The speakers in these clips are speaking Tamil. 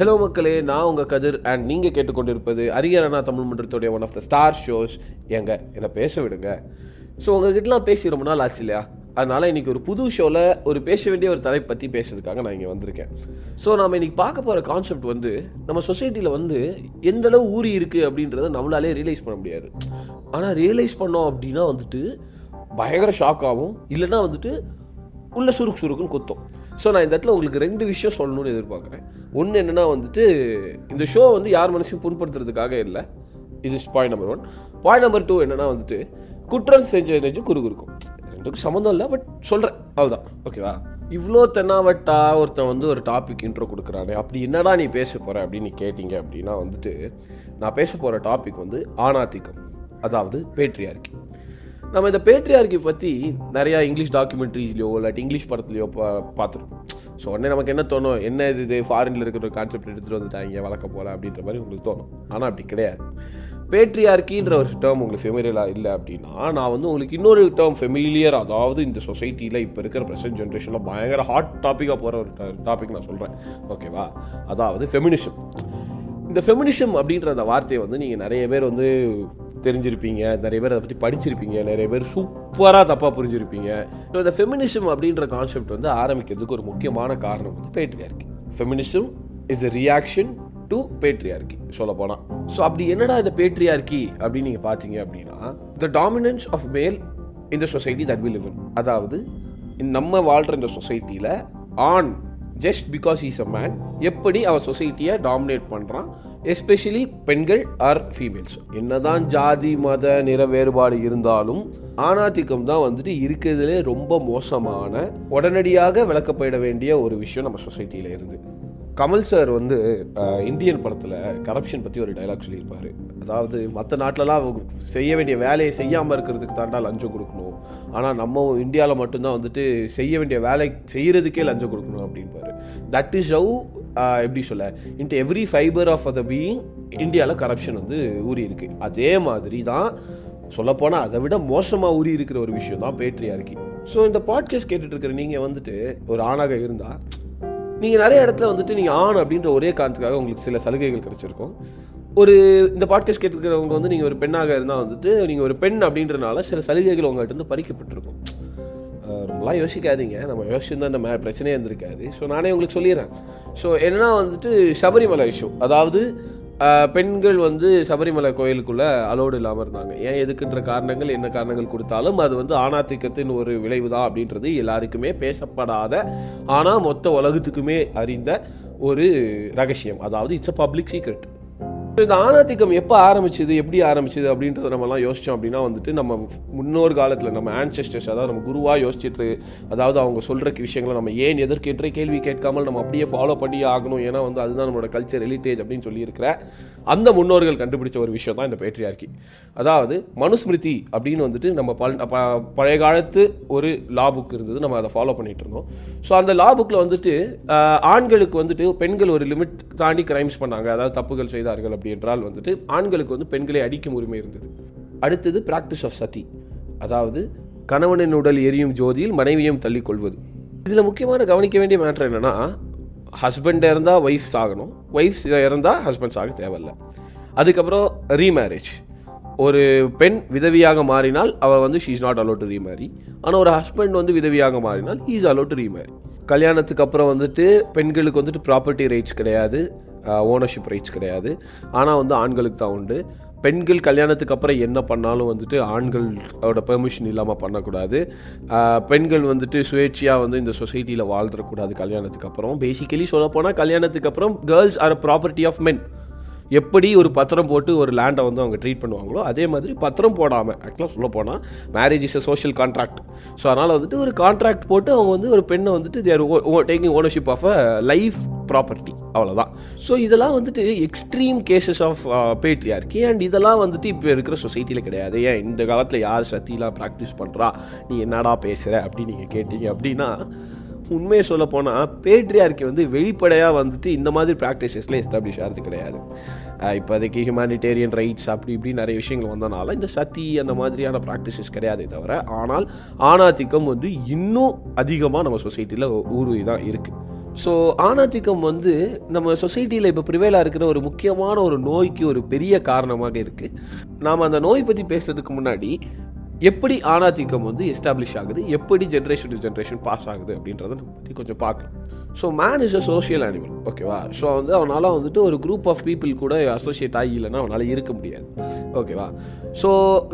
ஹலோ மக்களே நான் உங்கள் கதிர் அண்ட் நீங்கள் கேட்டுக்கொண்டிருப்பது அரியரணா Tamil மன்றத்துடைய one of the star shows ஏங்க என்னை பேச விடுங்க. ஸோ உங்ககிட்டலாம் பேசி ரொம்ப நாள் ஆச்சு இல்லையா? அதனால் இன்றைக்கி ஒரு புது ஷோவில் ஒரு பேச வேண்டிய ஒரு தலைப்பு பற்றி பேசுறதுக்காக நான் இங்கே வந்திருக்கேன். ஸோ நம்ம இன்றைக்கி பார்க்க போகிற கான்செப்ட் வந்து நம்ம சொசைட்டியில் வந்து எந்தளவு ஊறி இருக்குது அப்படின்றத நம்மளாலே ரியலைஸ் பண்ண முடியாது. ஆனால் ரியலைஸ் பண்ணோம் அப்படின்னா வந்துட்டு பயங்கர ஷாக் ஆகும் இல்லைன்னா வந்துட்டு உள்ள சுருக்கு சுருக்குன்னு குத்தும். ஸோ நான் இந்த இடத்துல உங்களுக்கு ரெண்டு விஷயம் சொல்லணும்னு எதிர்பார்க்குறேன். ஒன்று என்னென்னா வந்துட்டு இந்த ஷோ வந்து யார் மனசையும் புண்படுத்துறதுக்காக இல்லை. இது point number one point number two என்னென்னா வந்துட்டு குற்றம் செஞ்ச நெஞ்சு குறுகு இருக்கும் ரெண்டுக்கும் சம்மந்தம் இல்லை பட் சொல்கிறேன் அவ்வளோதான் ஓகேவா இவ்வளோ தென்னாவட்டா ஒருத்தன் வந்து ஒரு டாபிக் இன்ட்ரோ கொடுக்குறானே. அப்படி என்னடா நீ பேச போகிற அப்படின்னு நீ கேட்டிங்க அப்படின்னா வந்துட்டு நான் பேச போகிற டாபிக் வந்து ஆணாதிக்கம். அதாவது பேட்ரியார்கி நம்ம இந்த பேட்ரியார்கி பற்றி நிறையா இங்கிலீஷ் டாக்குமெண்ட்ரிஸ்லையோ இல்லாட்டி இங்கிலீஷ் படத்துலையோ பா பார்த்துருப்போம் ஸோ உடனே நமக்கு என்ன தோணும்? என்ன இது இது ஃபாரினில் இருக்கிற ஒரு கான்செப்ட் எடுத்துகிட்டு வந்துட்டாங்க வளர்க்க போல அப்படின்ற மாதிரி உங்களுக்கு தோணும். ஆனால் அப்படி கிடையாது. பேட்ரியார்கின்ற ஒரு டேர்ம் உங்களுக்கு ஃபெமிலியலாக இல்லை அப்படின்னா நான் வந்து உங்களுக்கு இன்னொரு டேர்ம் ஃபெமிலியர் அதாவது இந்த சொசைட்டியில் இப்போ இருக்கிற ப்ரெசன்ட் ஜென்ரேஷனில் பயங்கர ஹாட் டாப்பிக்காக போகிற ஒரு டாபிக் நான் சொல்கிறேன் ஓகேவா அதாவது ஃபெமினிசம் இந்த ஃபெமினிசம் அப்படின்ற அந்த வார்த்தையை வந்து நீங்கள் நிறைய பேர் வந்து தெரிஞ்சிருப்பீங்க நிறைய பேர் அதை பற்றி படிச்சிருப்பீங்க நிறைய பேர் சூப்பராக தப்பாக புரிஞ்சிருப்பீங்க. ஸோ இந்த ஃபெமினிசம் அப்படின்ற கான்செப்ட் வந்து ஆரம்பிக்கிறதுக்கு ஒரு முக்கியமான காரணம் வந்து patriarchy feminism is a reaction to patriarchy சொல்ல போனால் ஸோ அப்படி என்னடா இந்த பேட்ரியார்கி அப்படின்னு நீங்கள் பார்த்தீங்க அப்படின்னா த டாமினன்ஸ் ஆஃப் மேல் இந்த சொசைட்டி தட் வி live அதாவது நம்ம வாழ்கிற இந்த சொசைட்டியில் ஆண் just because is a man எப்படி அவன் சொசைட்டியை டாமினேட் பண்ணுறான் எஸ்பெஷலி பெண்கள் ஆர் ஃபீமேல்ஸ் என்னதான் ஜாதி மத நிற வேறுபாடு இருந்தாலும் ஆணாதிக்கம் தான் வந்துட்டு இருக்கிறதுலே ரொம்ப மோசமான உடனடியாக விளக்கப்பட வேண்டிய ஒரு விஷயம் நம்ம சொசைட்டியில் இருந்து. கமல் சார் வந்து இந்தியன் படத்தில் கரப்ஷன் பற்றி ஒரு டைலாக் சொல்லியிருப்பார். அதாவது மற்ற நாட்டிலலாம் செய்ய வேண்டிய வேலையை செய்யாமல் இருக்கிறதுக்கு தாண்டா லஞ்சம் கொடுக்கணும். ஆனால் நம்ம இந்தியாவில் மட்டும்தான் வந்துட்டு செய்ய வேண்டிய வேலை செய்கிறதுக்கே லஞ்சம் கொடுக்கணும் அப்படின்பாரு. தட் இஸ் ஹவு எப்படி சொல்ல into every fibre of the being இந்தியாவில் கரப்ஷன் வந்து ஊறி இருக்கு அதே மாதிரி தான் சொல்லப்போனால் அதை விட மோசமாக ஊறி இருக்கிற ஒரு விஷயம் தான் பேட்ரியார்கி ஸோ இந்த பாட்காஸ்ட் கேட்டுட்ருக்கிற நீங்கள் வந்துட்டு ஒரு ஆணாக இருந்தால் நீங்கள் நிறைய இடத்துல வந்துட்டு நீங்கள் ஆண் அப்படின்ற ஒரே காரணத்துக்காக உங்களுக்கு சில சலுகைகள் கிடைச்சிருக்கும். ஒரு இந்த பாட்காஸ்ட் கேட்டுருக்கிறவங்க வந்து நீங்கள் ஒரு பெண்ணாக இருந்தால் வந்துட்டு நீங்கள் ஒரு பெண் அப்படின்றனால சில சலுகைகள் உங்கள்கிட்ட இருந்து பறிக்கப்பட்டிருக்கும். ரொம்பலாம் யோசிக்காதீங்க. நம்ம யோசிச்சுருந்தா இந்த மே பிரச்சனையே இருந்திருக்காது. ஸோ நானே உங்களுக்கு சொல்லிடுறேன். ஸோ என்னன்னா வந்துட்டு சபரிமலை விஷயம் அதாவது பெண்கள் வந்து சபரிமலை கோயிலுக்குள்ளே அலோடு இல்லாமல் இருந்தாங்க. ஏன் எதுக்குன்ற காரணங்கள் என்ன காரணங்கள் கொடுத்தாலும் அது வந்து ஆணாதிக்கத்தின் ஒரு விளைவு தான் அப்படின்றது எல்லாருக்குமே பேசப்படாத ஆனால் மொத்த உலகத்துக்குமே அறிந்த ஒரு ரகசியம். அதாவது இட்ஸ் அ பப்ளிக் சீக்ரெட் இந்த ஆணாதிக்கம் எப்போ ஆரம்பிச்சது எப்படி ஆரம்பிச்சது அப்படின்றத நம்மலாம் யோசித்தோம் அப்படின்னா வந்துட்டு நம்ம முன்னோர் காலத்தில் நம்ம ஆன்செஸ்டர்ஸ் அதாவது நம்ம குருவாக யோசிச்சுட்டு அதாவது அவங்க சொல்கிற விஷயங்களை நம்ம ஏன் எதற்கென்ற கேள்வி கேட்காமல் நம்ம அப்படியே ஃபாலோ பண்ணி ஆகணும். ஏன்னா வந்து அதுதான் நம்மளோட கல்ச்சர் ஹெரிட்டேஜ் அப்படின்னு சொல்லியிருக்கிற அந்த முன்னோர்கள் கண்டுபிடிச்ச ஒரு விஷயம் தான் இந்த பேட்ரியார்கி அதாவது மனுஸ்மிருதி அப்படின்னு வந்துட்டு நம்ம பல் ப- பழைய காலத்து ஒரு லா புக் இருந்தது. நம்ம அதை ஃபாலோ பண்ணிட்டு இருந்தோம். ஸோ அந்த லா புக்கில் வந்துட்டு ஆண்களுக்கு வந்துட்டு பெண்கள் ஒரு லிமிட் தாண்டி கிரைம்ஸ் பண்ணாங்க. அதாவது தப்புகள் செய்தார்கள் அப்படி என்றால் வந்துட்டு ஆண்களுக்கு வந்து பெண்களை அடிக்கும் உரிமை இருந்தது. அடுத்தது பிராக்டிஸ் ஆஃப் சதி அதாவது கணவனின் உடல் எரியும் ஜோதியில் மனைவியும் தள்ளிக்கொள்வது. இதில் முக்கியமான கவனிக்க வேண்டிய மேட்ரு என்னன்னா ஹஸ்பண்ட் இருந்தால் ஒய்ஃப் சாகணும் ஒய்ஃப் இருந்தால் ஹஸ்பண்ட் சாக தேவையில்ல. அதுக்கப்புறம் ரீமேரேஜ் ஒரு பெண் விதவியாக மாறினால் அவள் வந்து she is not allowed to remarry ஆனால் ஒரு ஹஸ்பண்ட் வந்து விதவியாக மாறினால் he is allowed to remarry கல்யாணத்துக்கு அப்புறம் வந்துட்டு பெண்களுக்கு வந்துட்டு ப்ராப்பர்ட்டி ரைட்ஸ் கிடையாது. ஓனர்ஷிப் ரைட்ஸ் கிடையாது. ஆனால் வந்து ஆண்களுக்கு தான் உண்டு. பெண்கள் கல்யாணத்துக்கு அப்புறம் என்ன பண்ணாலும் வந்துட்டு ஆண்களோட பெர்மிஷன் இல்லாமல் பண்ணக்கூடாது. பெண்கள் வந்துட்டு சுயேட்சையாக வந்து இந்த சொசைட்டியில் வாழ்ந்துடக்கூடாது கல்யாணத்துக்கு அப்புறம். பேசிக்கலி சொல்லப்போனால் கல்யாணத்துக்கு அப்புறம் girls are property of men எப்படி ஒரு பத்திரம் போட்டு ஒரு லேண்டை வந்து அவங்க ட்ரீட் பண்ணுவாங்களோ அதே மாதிரி பத்திரம் போடாமல் ஆக்சுவலாக சொல்ல போனால் marriage is a social contract so அதனால் வந்துட்டு ஒரு கான்ட்ராக்ட் போட்டு அவங்க வந்து ஒரு பெண்ணை வந்துட்டு they're taking ownership of a life property அவ்வளோதான் ஸோ இதெல்லாம் வந்துட்டு extreme cases of patriarchy and இதெல்லாம் வந்துட்டு இப்போ இருக்கிற சொசைட்டியில் கிடையாது. ஏன்? இந்த காலத்தில் யார் சத்திலாம் ப்ராக்டிஸ் பண்ணுறா நீ என்னடா பேசுகிற அப்படின்னு நீங்கள் கேட்டீங்க அப்படின்னா உண்மையை சொல்ல போனால் பேட்ரியார்க்கு வந்து வெளிப்படையாக வந்துட்டு இந்த மாதிரி ப்ராக்டிசஸில் எஸ்டாப்ளிஷ் ஆகிறது கிடையாது. இப்போதைக்கு ஹியூமானிட்டேரியன் ரைட்ஸ் அப்படி இப்படி நிறைய விஷயங்கள் வந்தனால இந்த சதி அந்த மாதிரியான ப்ராக்டிசஸ் கிடையாதே தவிர ஆனால் ஆணாதிக்கம் வந்து இன்னும் அதிகமாக நம்ம சொசைட்டியில் ஊருவி தான் இருக்குது ஸோ ஆணாதிக்கம் வந்து நம்ம சொசைட்டியில் இப்போ ப்ரிவேலாக இருக்கிற ஒரு முக்கியமான ஒரு நோய்க்கு ஒரு பெரிய காரணமாக இருக்குது நாம் அந்த நோய் பற்றி பேசுறதுக்கு முன்னாடி எப்படி ஆணாதிக்கம் வந்து எஸ்டாப்ளிஷ் ஆகுது? எப்படி ஜென்ரேஷன் டு ஜென்ரேஷன் பாஸ் ஆகுது அப்படின்றத நம்ம பற்றி கொஞ்சம் பார்க்கலாம். So man is a social animal ஓகேவா ஸோ வந்து அவனால் வந்துட்டு ஒரு குரூப் ஆஃப் பீப்புள் கூட அசோசியேட் ஆகி இல்லைன்னா அவனால் இருக்க முடியாது. ஓகேவா ஸோ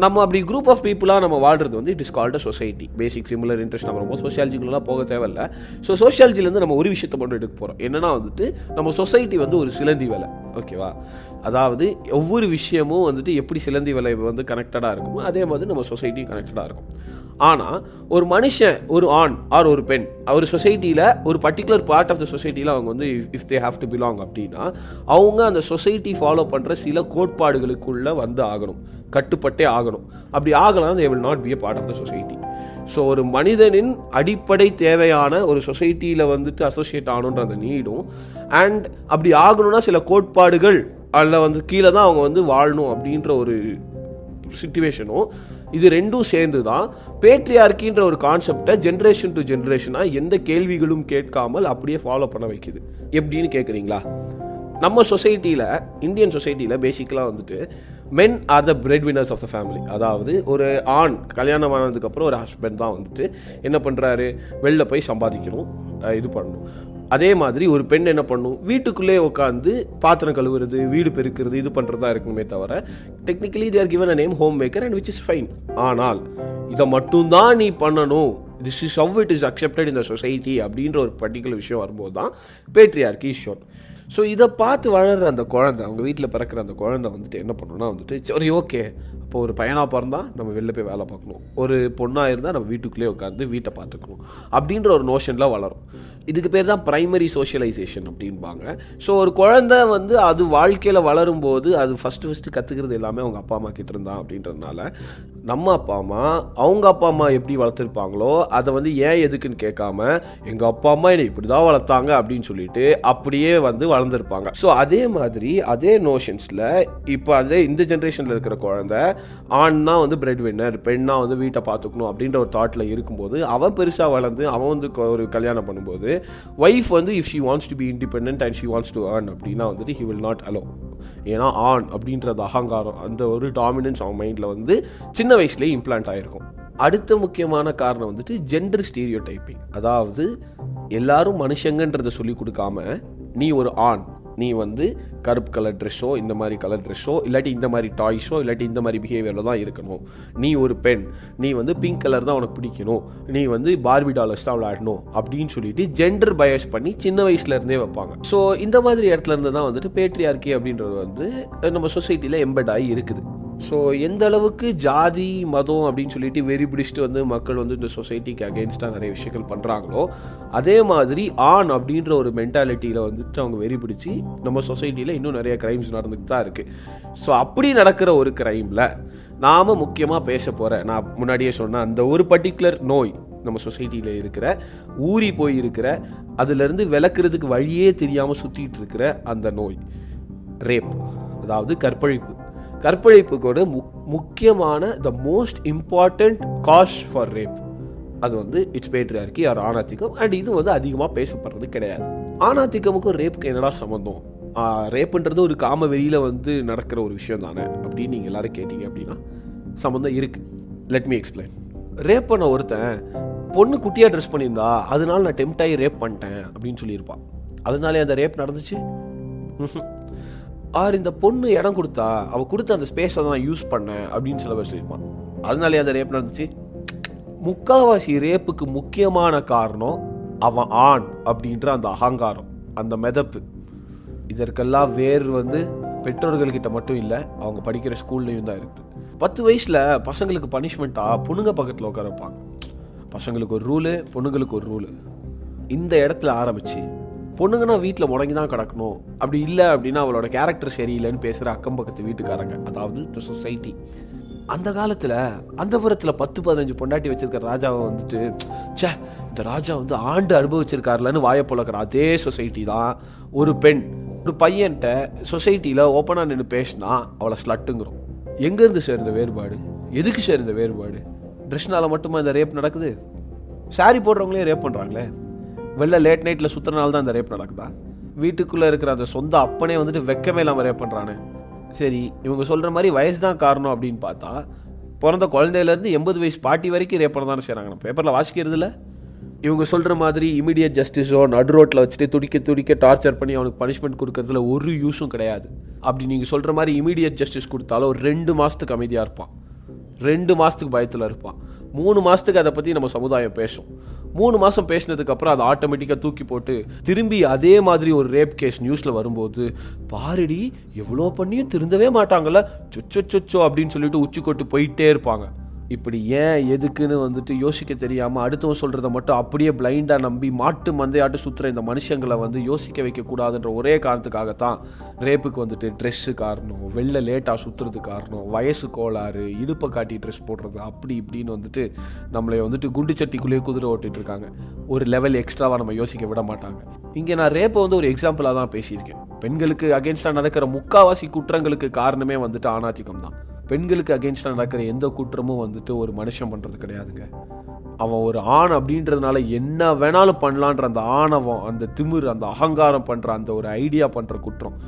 நம்ம அப்படி குரூப் ஆஃப் பீப்புளாக நம்ம வாழ்றது வந்து it is called a society basic similar interest நம்ம ரொம்ப சோஷியாலஜிக்குலாம் போக தேவையில்ல. ஸோ சோஷியாலஜிலேருந்து நம்ம ஒரு விஷயத்தை மட்டும் எடுக்க போகிறோம் என்னன்னா வந்துட்டு நம்ம சொசைட்டி வந்து ஒரு சிலந்தி வேலை. ஓகேவா அதாவது ஒவ்வொரு விஷயமும் வந்துட்டு எப்படி சிலந்தி வேலை வந்து கனெக்டடாக இருக்குமோ அதே மாதிரி நம்ம சொசைட்டியும் கனெக்டடாக இருக்கும். ஆனால் ஒரு மனுஷன் ஒரு ஆண் ஆர் ஒரு பெண் அவர் சொசைட்டியில் ஒரு பர்டிகுலர் பார்ட் ஆஃப் த சொசைட்டியில் அவங்க வந்து if they have to belong அப்படின்னா அவங்க அந்த சொசைட்டி ஃபாலோ பண்ணுற சில கோட்பாடுகளுக்குள்ளே வந்து ஆகணும். கட்டுப்பட்டே ஆகணும். அப்படி ஆகலாம் they will not be a part of the society so ஒரு மனிதனின் அடிப்படை தேவையான ஒரு சொசைட்டியில் வந்துட்டு அசோசியேட் ஆகணுன்ற அந்த நீடும் அண்ட் அப்படி ஆகணும்னா சில கோட்பாடுகள் அதில் வந்து கீழே தான் அவங்க வந்து வாழணும் அப்படின்ற ஒரு சுச்சுவேஷனும் இது ரெண்டும் சேர்ந்து தான் பேட்ரியார்கின்ற ஒரு கான்செப்டை ஜென்ரேஷன் டு ஜென்ரேஷனாக எந்த கேள்விகளும் கேட்காமல் அப்படியே ஃபாலோ பண்ண வைக்குது. எப்படின்னு கேட்குறீங்களா நம்ம சொசைட்டியில் இந்தியன் சொசைட்டியில் பேசிக்கலாக வந்துட்டு men are the bread winners of the family அதாவது ஒரு ஆண் கல்யாணம் ஆனதுக்கப்புறம் ஒரு ஹஸ்பண்ட் தான் வந்துட்டு என்ன பண்ணுறாரு வெளில போய் சம்பாதிக்கணும் இது பண்ணணும். அதே மாதிரி ஒரு பெண் என்ன பண்ணும்? வீட்டுக்குள்ளே உட்காந்து பாத்திரம் கழுவுறது வீடு பெருக்கிறது இது பண்ணுறதா இருக்கணுமே தவிர technically they're given a name home maker and which is fine ஆனால் இதை மட்டும்தான் நீ பண்ணணும். This is how it is accepted இந்த சொசைட்டி அப்படின்ற ஒரு பர்டிகுலர் விஷயம் வரும்போது தான் பேட்ரியார்கி ஷோன் ஸோ இதை பார்த்து வளர்கிற அந்த குழந்தை அவங்க வீட்டில் பிறக்கிற அந்த குழந்தை வந்துட்டு என்ன பண்ணணும்னா வந்துட்டு சரி ஓகே. அப்போ ஒரு பையனாக பிறந்தால் நம்ம வெளில போய் வேலை பார்க்கணும். ஒரு பொண்ணாக இருந்தால் நம்ம வீட்டுக்குள்ளேயே உட்காந்து வீட்டை பார்த்துக்கணும். அப்படின்ற ஒரு நோஷனில் வளரும். இதுக்கு பேர் தான் ப்ரைமரி சோஷியலைசேஷன் அப்படின்பாங்க ஸோ ஒரு குழந்தை வந்து அது வாழ்க்கையில் வளரும்போது அது ஃபஸ்ட்டு ஃபஸ்ட்டு கற்றுக்கிறது எல்லாமே அவங்க அப்பா அம்மா கிட்ட இருந்தான் அப்படின்றதுனால நம்ம அப்பா அம்மா அவங்க அப்பா அம்மா எப்படி வளர்த்துருப்பாங்களோ அதை வந்து ஏன் எதுக்குன்னு கேட்காம எங்கள் அப்பா அம்மா என்னை இப்படி தான் வளர்த்தாங்க அப்படின்னு சொல்லிட்டு அப்படியே வந்து வளர்ந்துருப்பாங்க. ஸோ அதே மாதிரி அதே நோஷன்ஸில் இப்போ அதே இந்த ஜென்ரேஷனில் இருக்கிற குழந்த ஆண்னா வந்து பிரெட் வின்னர் பெண்ணா வந்து வீட்டை பார்த்துக்கணும் அப்படின்ற ஒரு தாட்டில் இருக்கும்போது அவன் பெருசாக வளர்ந்து அவன் வந்து ஒரு கல்யாணம் பண்ணும்போது ஒய்ஃப் வந்து if she wants to be independent and she wants to earn அப்படின்னா வந்துட்டு ஹி வில் நாட் அலோ ஏன்னா ஆண் அப்படின்றது அகங்காரம் அந்த ஒரு டாமினன்ஸ் அவன் மைண்டில் வந்து சின்ன வயசுலேயே இம்ப்ளான்ட் ஆகிருக்கும் அடுத்த முக்கியமான காரணம் வந்துட்டு ஜெண்டர் ஸ்டீரியோ டைப்பிங் அதாவது எல்லாரும் மனுஷங்கன்றதை சொல்லி கொடுக்காம நீ ஒரு ஆண் நீ வந்து கருப்பு கலர் ட்ரெஸ்ஸோ இந்த மாதிரி கலர் ட்ரெஸ்ஸோ இல்லாட்டி இந்த மாதிரி டாய்ஸோ இல்லாட்டி இந்த மாதிரி பிஹேவியரில் தான் இருக்கணும். நீ ஒரு பெண் நீ வந்து பிங்க் கலர் தான் உனக்கு பிடிக்கணும். நீ வந்து பார்பி டாலர்ஸ் தான் விளையாடணும் அப்படின்னு சொல்லிட்டு ஜெண்டர் பயஸ் பண்ணி சின்ன வயசுலேருந்தே வைப்பாங்க. ஸோ இந்த மாதிரி இடத்துல இருந்து தான் வந்துட்டு பேட்ரியார்கி அப்படின்றது வந்து நம்ம சொசைட்டியில் எம்பெட் ஆகி இருக்குது. ஸோ எந்த அளவுக்கு ஜாதி மதம் அப்படின்னு சொல்லிட்டு வெறி பிடிச்சிட்டு வந்து மக்கள் வந்து இந்த சொசைட்டிக்கு அகேன்ஸ்டாக நிறைய விஷயங்கள் பண்ணுறாங்களோ அதே மாதிரி ஆண் அப்படின்ற ஒரு மென்டாலிட்டியில் வந்துட்டு அவங்க வெறி பிடிச்சி நம்ம சொசைட்டியில் இன்னும் நிறைய கிரைம்ஸ் நடந்துட்டு தான் இருக்குது ஸோ அப்படி நடக்கிற ஒரு கிரைமில் நாம் முக்கியமாக பேச போகிற நான் முன்னாடியே சொன்ன அந்த ஒரு பர்டிகுலர் நோய் நம்ம சொசைட்டியில் இருக்கிற ஊறி போய் இருக்கிற அதுலேருந்து விளக்குறதுக்கு வழியே தெரியாமல் சுற்றிட்டு இருக்கிற அந்த நோய். ரேப் அதாவது கற்பழிப்பு. கற்பழிப்புக்கோட மு முக்கியமான the most important cause for rape அது வந்து இட்ஸ் பேட்ரியார்கி ஆர் ஆணாதிக்கம் அண்ட் இது வந்து அதிகமாக பேசப்படுறது கிடையாது. ஆணாதிக்கமுக்கும் ரேப்புக்கு என்னடா சம்மந்தம் ரேப்புன்றது ஒரு காம வெளியில் வந்து நடக்கிற ஒரு விஷயம் தானே அப்படின்னு நீங்கள் எல்லோரும் கேட்டீங்க அப்படின்னா சம்மந்தம் இருக்குது லெட் மீ எக்ஸ்பிளைன் ரேப் பண்ண ஒருத்தன் பொண்ணு குட்டியாக ட்ரெஸ் பண்ணியிருந்தா அதனால நான் டெம்ட் ஆகி ரேப் பண்ணிட்டேன் அப்படின்னு சொல்லியிருப்பான். அதனாலே அந்த ரேப் நடந்துச்சு? ஆர் இந்த பொண்ணு இடம் கொடுத்தா அவள் கொடுத்த அந்த ஸ்பேஸை தான் யூஸ் பண்ணேன் அப்படின்னு சில பேர் சொல்லியிருப்பான் அதனாலே அந்த ரேப் நடந்துச்சு. முக்காவாசி ரேப்புக்கு முக்கியமான காரணம் அவன் ஆண் அப்படின்ற அந்த அகங்காரம் அந்த மெதப்பு. இதற்கெல்லாம் வேர் வந்து பெற்றோர்கள்கிட்ட மட்டும் இல்லை அவங்க படிக்கிற ஸ்கூல்லையும் தான் இருக்குது பத்து வயசில் பசங்களுக்கு பனிஷ்மெண்ட்டாக பொண்ணுங்க பக்கத்தில் உட்கார வைப்பாங்க. பசங்களுக்கு ஒரு ரூலு பொண்ணுங்களுக்கு ஒரு ரூலு இந்த இடத்துல ஆரம்பித்து பொண்ணுங்கன்னா வீட்டில் முடங்கி தான் கிடக்கணும். அப்படி இல்லை அப்படின்னா அவளோட கேரக்டர் சரியில்லைன்னு பேசுகிற அக்கம் பக்கத்து வீட்டுக்காரங்க அதாவது த சொசைட்டி அந்த காலத்தில் அந்த புறத்தில் பத்து பதினஞ்சு பொண்டாட்டி வச்சிருக்கிற ராஜாவை வந்துட்டு ச்சே இந்த ராஜா வந்து ஆண்டு அனுபவிச்சிருக்காருலன்னு வாயை பழக்கிற அதே சொசைட்டி தான். ஒரு பெண் ஒரு பையன்கிட்ட சொசைட்டியில் ஓப்பனாக நின்று பேசினா அவளை ஸ்லட்டுங்கிறோம் எங்கேருந்து சேர்ந்த வேறுபாடு? எதுக்கு சேர்ந்த வேறுபாடு? ட்ரெஸ்னால் மட்டுமா இந்த ரேப் நடக்குது? சாரி போடுறவங்களே ரேப் பண்ணுறாங்களே வெளில லேட் நைட்டில் சுற்றுறனால தான் இந்த ரேப் நடக்குதா? வீட்டுக்குள்ளே இருக்கிற அந்த சொந்த அப்பனே வந்துட்டு வெக்கமே இல்லாமல் ரேப் பண்ணுறானு சரி இவங்க சொல்கிற மாதிரி வயசு தான் காரணம் அப்படின்னு பார்த்தா பிறந்த குழந்தையிலேருந்து எண்பது வயசு பாட்டி வரைக்கும் ரேப் பண்ண தானே செய்கிறாங்க பேப்பரில் வாசிக்கிறது இல்லை. இவங்க சொல்கிற மாதிரி இமீடியட் ஜஸ்டிஸோ நடு ரோட்டில் வச்சுட்டு துடிக்க துடிக்க டார்ச்சர் பண்ணி அவனுக்கு பனிஷ்மெண்ட் கொடுக்கறதுல ஒரு யூஸும் கிடையாது. அப்படி நீங்கள் சொல்கிற மாதிரி இமீடியட் ஜஸ்டிஸ் கொடுத்தாலும் ஒரு ரெண்டு மாதத்துக்கு அமைதியாக இருப்பான். ரெண்டு மாதத்துக்கு பயத்தில் இருப்பான். மூணு மாதத்துக்கு அதை பற்றி நம்ம சமுதாயம் பேசும். மூணு மாதம் பேசினதுக்கப்புறம் அதை ஆட்டோமேட்டிக்காக தூக்கி போட்டு திரும்பி அதே மாதிரி ஒரு ரேப் கேஸ் நியூஸில் வரும்போது பாரடி எவ்வளோ பண்ணியும் திருந்தவே மாட்டாங்கல்ல. சொச்சோ சொச்சோ அப்படின்னு சொல்லிட்டு உச்சி கொட்டு போயிட்டே இருப்பாங்க. இப்படி ஏன் எதுக்குன்னு வந்துட்டு யோசிக்க தெரியாமல் அடுத்தவன் சொல்கிறத மட்டும் அப்படியே பிளைண்டாக நம்பி மாட்டு மந்தையாட்டு சுற்றுற இந்த மனுஷங்களை வந்து யோசிக்க வைக்கக்கூடாதுன்ற ஒரே காரணத்துக்காகத்தான் ரேப்புக்கு வந்துட்டு ட்ரெஸ்ஸு காரணம் வெளில லேட்டாக சுற்றுறது காரணம் வயசு கோளாறு இடுப்பை காட்டி ட்ரெஸ் போடுறது அப்படி இப்படின்னு வந்துட்டு நம்மளை வந்துட்டு குண்டு சட்டிக்குள்ளேயே குதிரை ஓட்டிட்டு இருக்காங்க. ஒரு லெவல் எக்ஸ்ட்ராவாக நம்ம யோசிக்க விட மாட்டாங்க. இங்கே நான் ரேப்பை வந்து ஒரு எக்ஸாம்பிளாக தான் பேசியிருக்கேன். பெண்களுக்கு அகேன்ஸ்டாக நடக்கிற முக்காவாசி குற்றங்களுக்கு காரணமே வந்துட்டு ஆணாதிக்கம் தான் பெண்களுக்கு அகேன்ஸ்டாக நடக்கிற எந்த குற்றமும் வந்துட்டு ஒரு மனுஷன் பண்ணுறது கிடையாதுங்க. அவன் ஒரு ஆண் அப்படின்றதுனால என்ன வேணாலும் பண்ணலான்ற அந்த ஆணவம் அந்த திமிர் அந்த அகங்காரம் பண்ணுற அந்த ஒரு ஐடியா பண்ணுற குற்றம்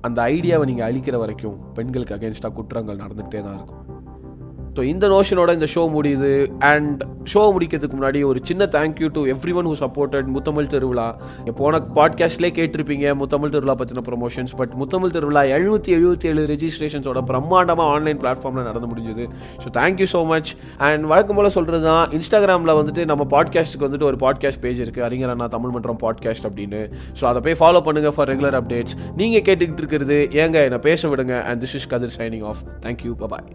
அந்த ஐடியாவை நீங்கள் அழிக்கிற வரைக்கும் பெண்களுக்கு அகேன்ஸ்டாக குற்றங்கள் நடந்துகிட்டே தான் இருக்கும். ஸோ இந்த நோஷனோட இந்த ஷோ முடியுது. அண்ட் ஷோ முடிக்கிறதுக்கு முன்னாடி ஒரு சின்ன thank you to everyone who supported Muthamizh Thiruvizha. போன பாட்காஸ்ட்லேயே கேட்டிருப்பீங்க முத்தமிழ் திருவிழா பற்றின ப்ரொமோஷன்ஸ் பட் முத்தமிழ் திருவிழா எழுநூற்றி எழுபத்தி ஏழு ரெஜிஸ்ட்ரேஷன்ஸோட பிரம்மாண்டமாக ஆன்லைன் பிளாட்ஃபார்மில் நடந்து முடிஞ்சது. So thank you so much and வழக்கம் போல் சொல்கிறது தான் இன்ஸ்டாகிராமில் வந்துட்டு நம்ம பாட்காஸ்ட்டுக்கு வந்துட்டு ஒரு பாட்காஸ்ட் பேஜ் இருக்குது அறிஞர் அண்ணா தமிழ் மன்றம் பாட்காஸ்ட் அப்படின்னு. ஸோ அதை போய் ஃபாலோ பண்ணுங்கள் ஃபார் ரெகுலர் அப்டேட்ஸ் நீங்கள் கேட்டுக்கிட்டு இருக்கிறது ஏங்க என்னை பேச விடுங்க. And this is Kathir signing off thank you bye